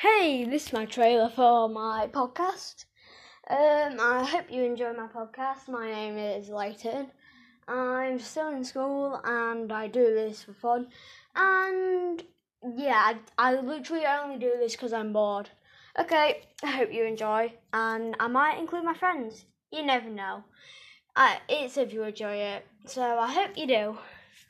Hey, this is my trailer for my podcast. Um, I hope you enjoy my podcast. My name is Leighton. I'm still in school and I do this for fun. And yeah, I, I literally only do this because I'm bored. Okay, I hope you enjoy, and I might include my friends. You never know. Uh, it's if you enjoy it, so I hope you do.